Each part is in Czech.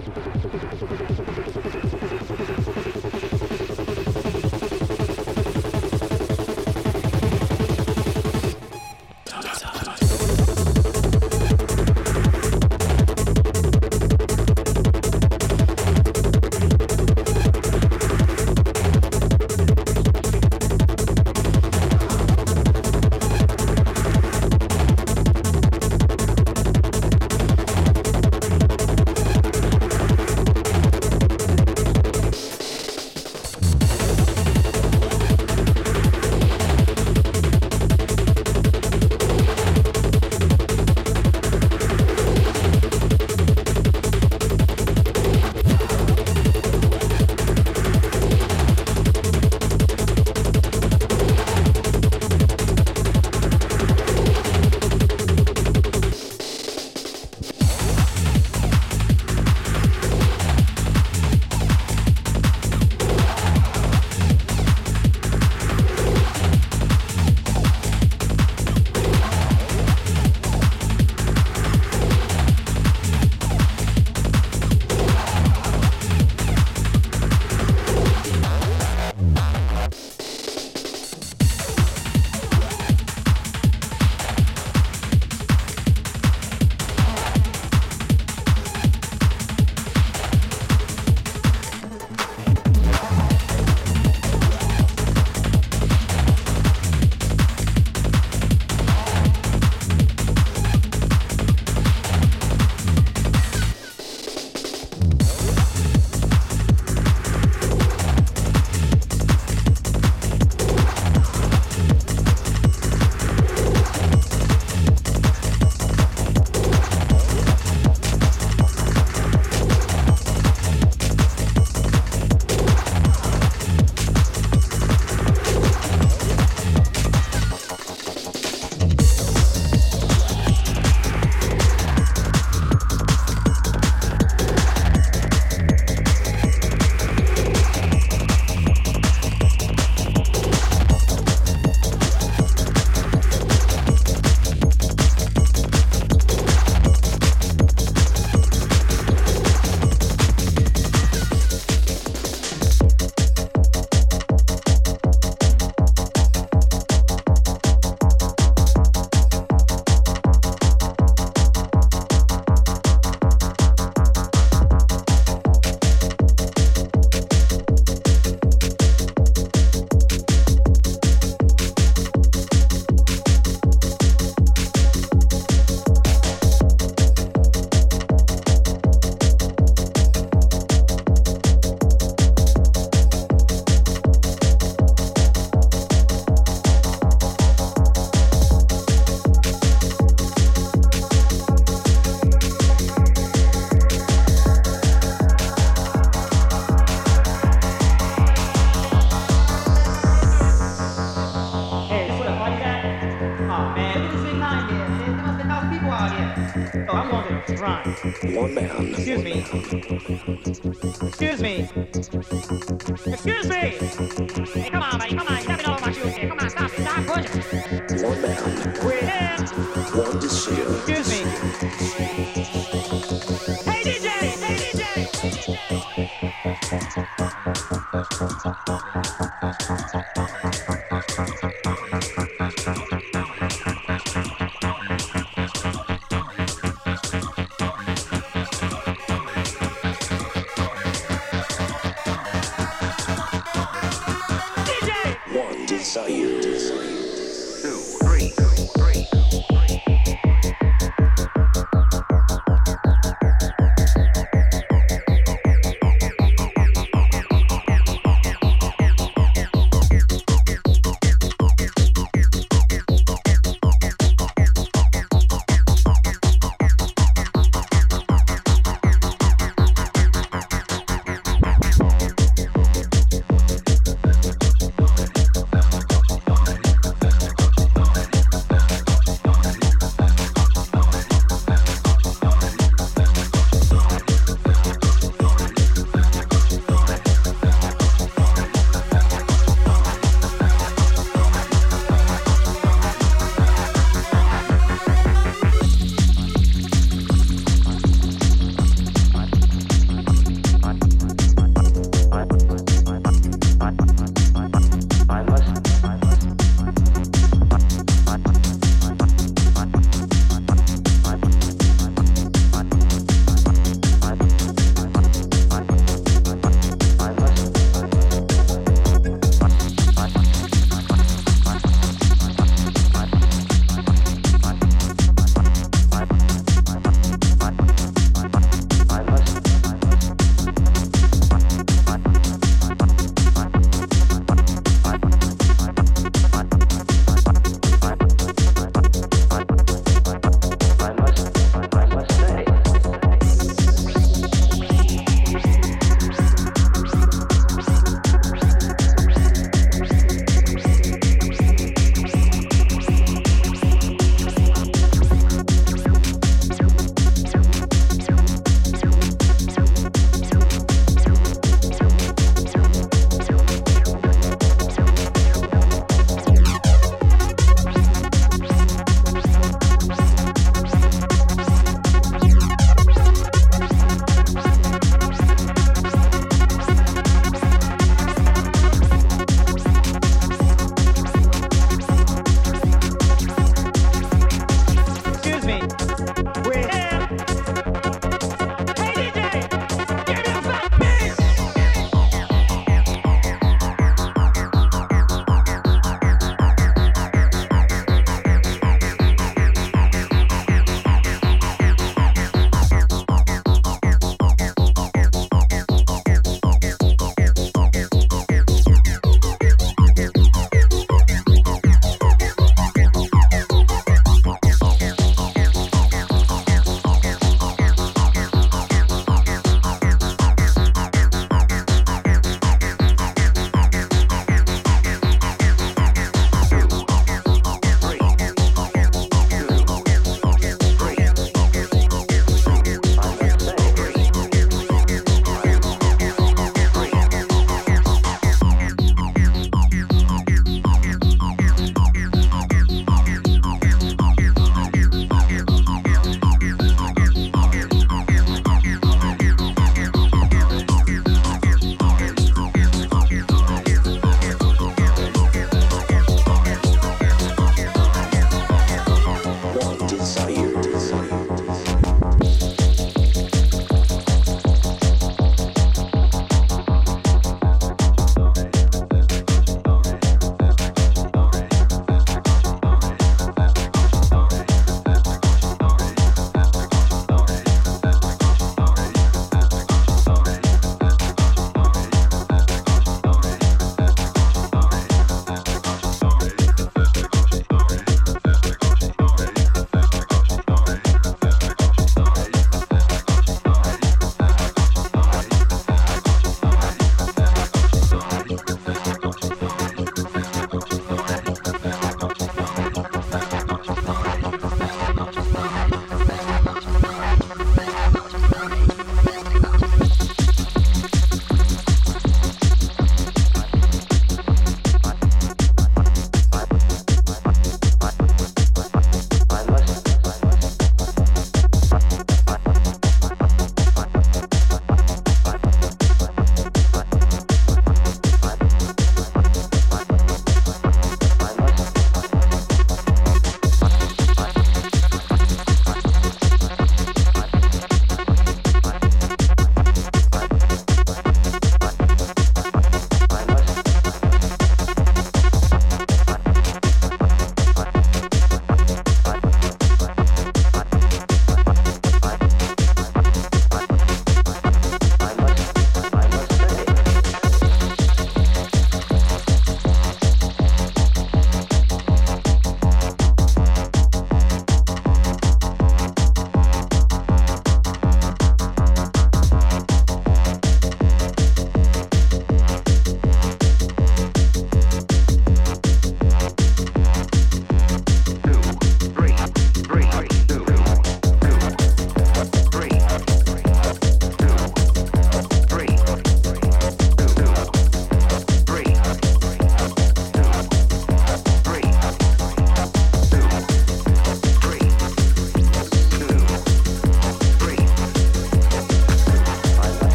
パパパパパパパパパパパパパパ。Excuse me. Excuse me. Hey, come on, buddy. Come on. You got me all over my shoes here. Come on, stop it. Stop pushing. One man. We're here. One decision. Excuse me. Hey, DJ. Hey, DJ. DJ.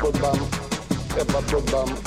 bubble bum, bum.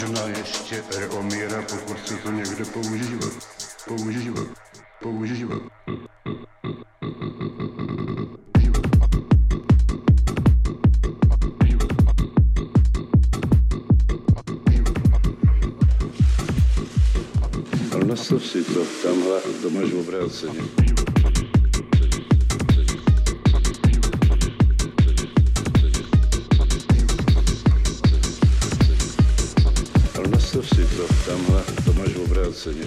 možná ještě reomíra, pokud se to někde používat, používat, používat. Ale nastav si to tamhle, to máš obráceně. to tamhle, to máš obráceně.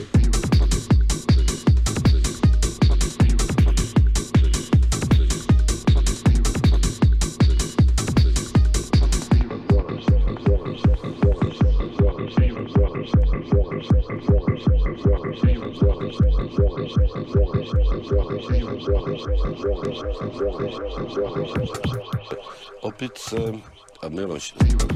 Opice a Miloš. Miloš.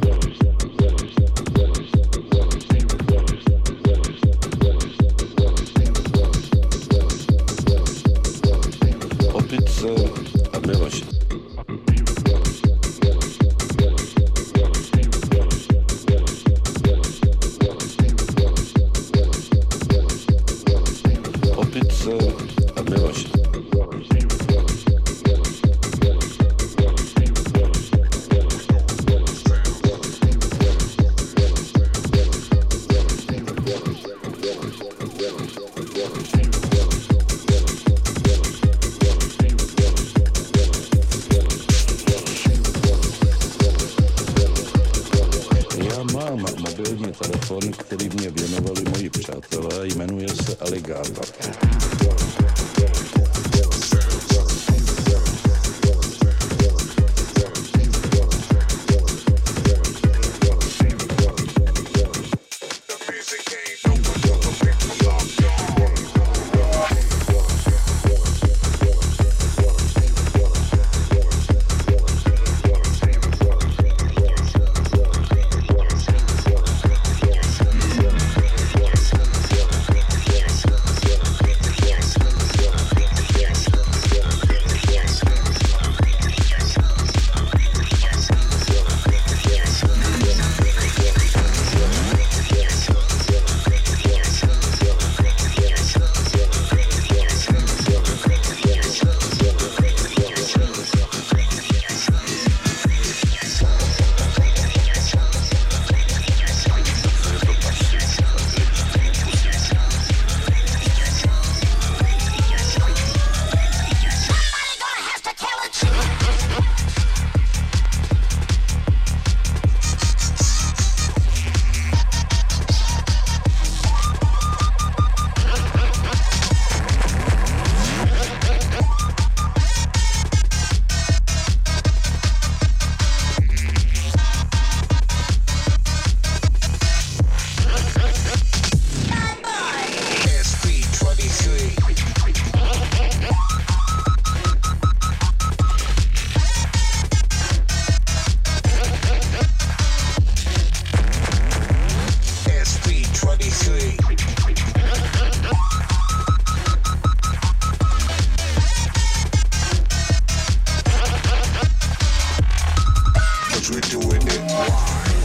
we do with it.